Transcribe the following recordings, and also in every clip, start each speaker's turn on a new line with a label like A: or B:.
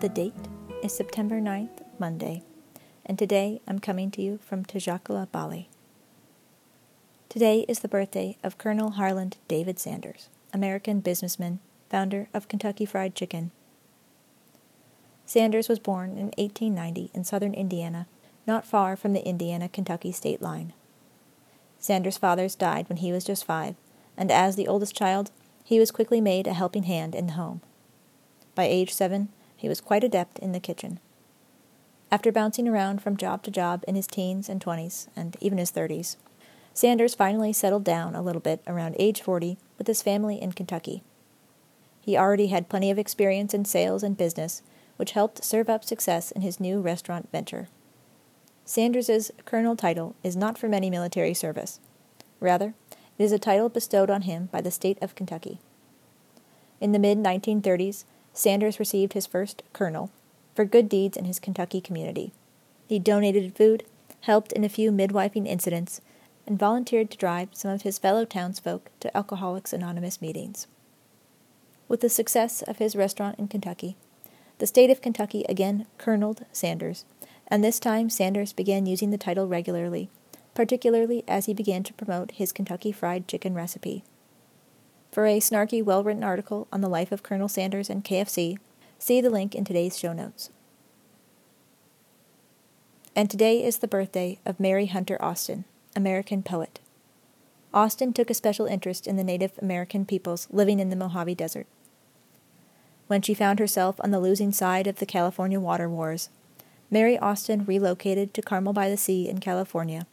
A: The date is September 9th, Monday, and today I'm coming to you from Tejakula, Bali. Today is the birthday of Colonel Harland David Sanders, American businessman, founder of Kentucky Fried Chicken. Sanders was born in 1890 in southern Indiana, not far from the Indiana Kentucky state line. Sanders' fathers died when he was just five, and as the oldest child, he was quickly made a helping hand in the home. By age seven, he was quite adept in the kitchen. After bouncing around from job to job in his teens and twenties, and even his thirties, Sanders finally settled down a little bit around age 40 with his family in Kentucky. He already had plenty of experience in sales and business, which helped serve up success in his new restaurant venture. Sanders's colonel title is not from any military service. Rather, it is a title bestowed on him by the state of Kentucky. In the mid 1930s, Sanders received his first colonel for good deeds in his Kentucky community. He donated food, helped in a few midwifing incidents, and volunteered to drive some of his fellow townsfolk to Alcoholics Anonymous meetings. With the success of his restaurant in Kentucky, the state of Kentucky again coloneled Sanders, and this time Sanders began using the title regularly, particularly as he began to promote his Kentucky Fried Chicken recipe. For a snarky, well written article on the life of Colonel Sanders and KFC, see the link in today's show notes. And today is the birthday of Mary Hunter Austin, American poet. Austin took a special interest in the Native American peoples living in the Mojave Desert. When she found herself on the losing side of the California water wars, Mary Austin relocated to Carmel by the Sea in California,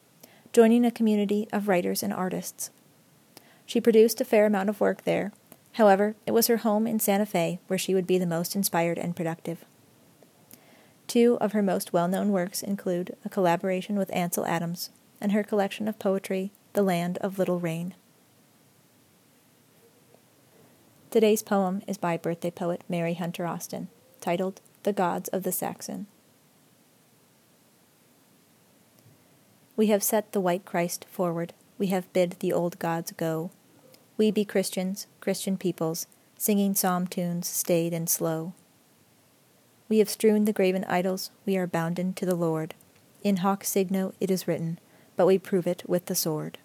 A: joining a community of writers and artists. She produced a fair amount of work there. However, it was her home in Santa Fe where she would be the most inspired and productive. Two of her most well known works include a collaboration with Ansel Adams and her collection of poetry, The Land of Little Rain. Today's poem is by birthday poet Mary Hunter Austin, titled The Gods of the Saxon. We have set the white Christ forward, we have bid the old gods go. We be Christians, Christian peoples, singing psalm tunes staid and slow. We have strewn the graven idols, we are bounden to the Lord. In hoc signo it is written, but we prove it with the sword.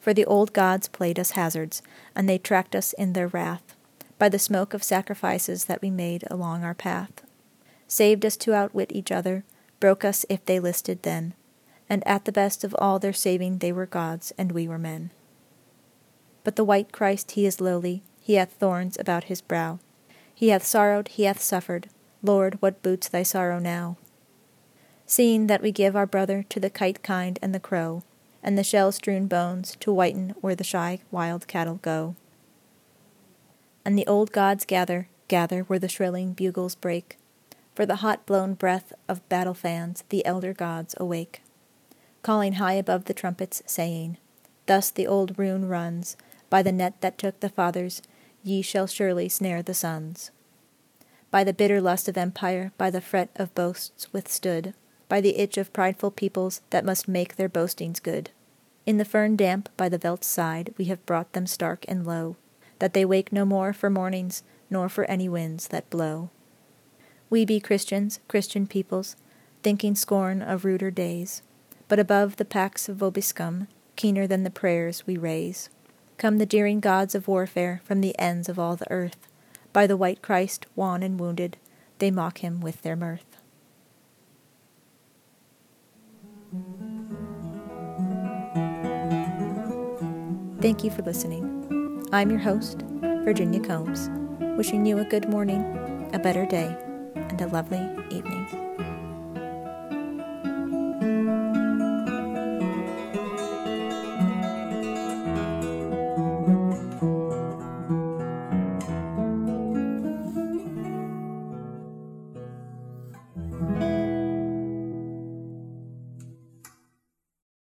A: For the old gods played us hazards, and they tracked us in their wrath, by the smoke of sacrifices that we made along our path. Saved us to outwit each other, broke us if they listed then, and at the best of all their saving they were gods, and we were men. But the white Christ he is lowly, he hath thorns about his brow. He hath sorrowed, he hath suffered. Lord, what boots thy sorrow now? Seeing that we give our brother to the kite kind and the crow, and the shell strewn bones to whiten where the shy wild cattle go. And the old gods gather, gather where the shrilling bugles break. For the hot blown breath of battle fans the elder gods awake, calling high above the trumpets, saying, Thus the old rune runs, by the net that took the fathers, ye shall surely snare the sons. By the bitter lust of empire, by the fret of boasts withstood, by the itch of prideful peoples that must make their boastings good. In the fern damp by the veldt side we have brought them stark and low, that they wake no more for mornings, nor for any winds that blow. We be Christians, Christian peoples, thinking scorn of ruder days, but above the pax of vobiscum, keener than the prayers we raise come the jeering gods of warfare from the ends of all the earth. By the white Christ, wan and wounded, they mock him with their mirth. Thank you for listening. I'm your host, Virginia Combs, wishing you a good morning, a better day, and a lovely evening.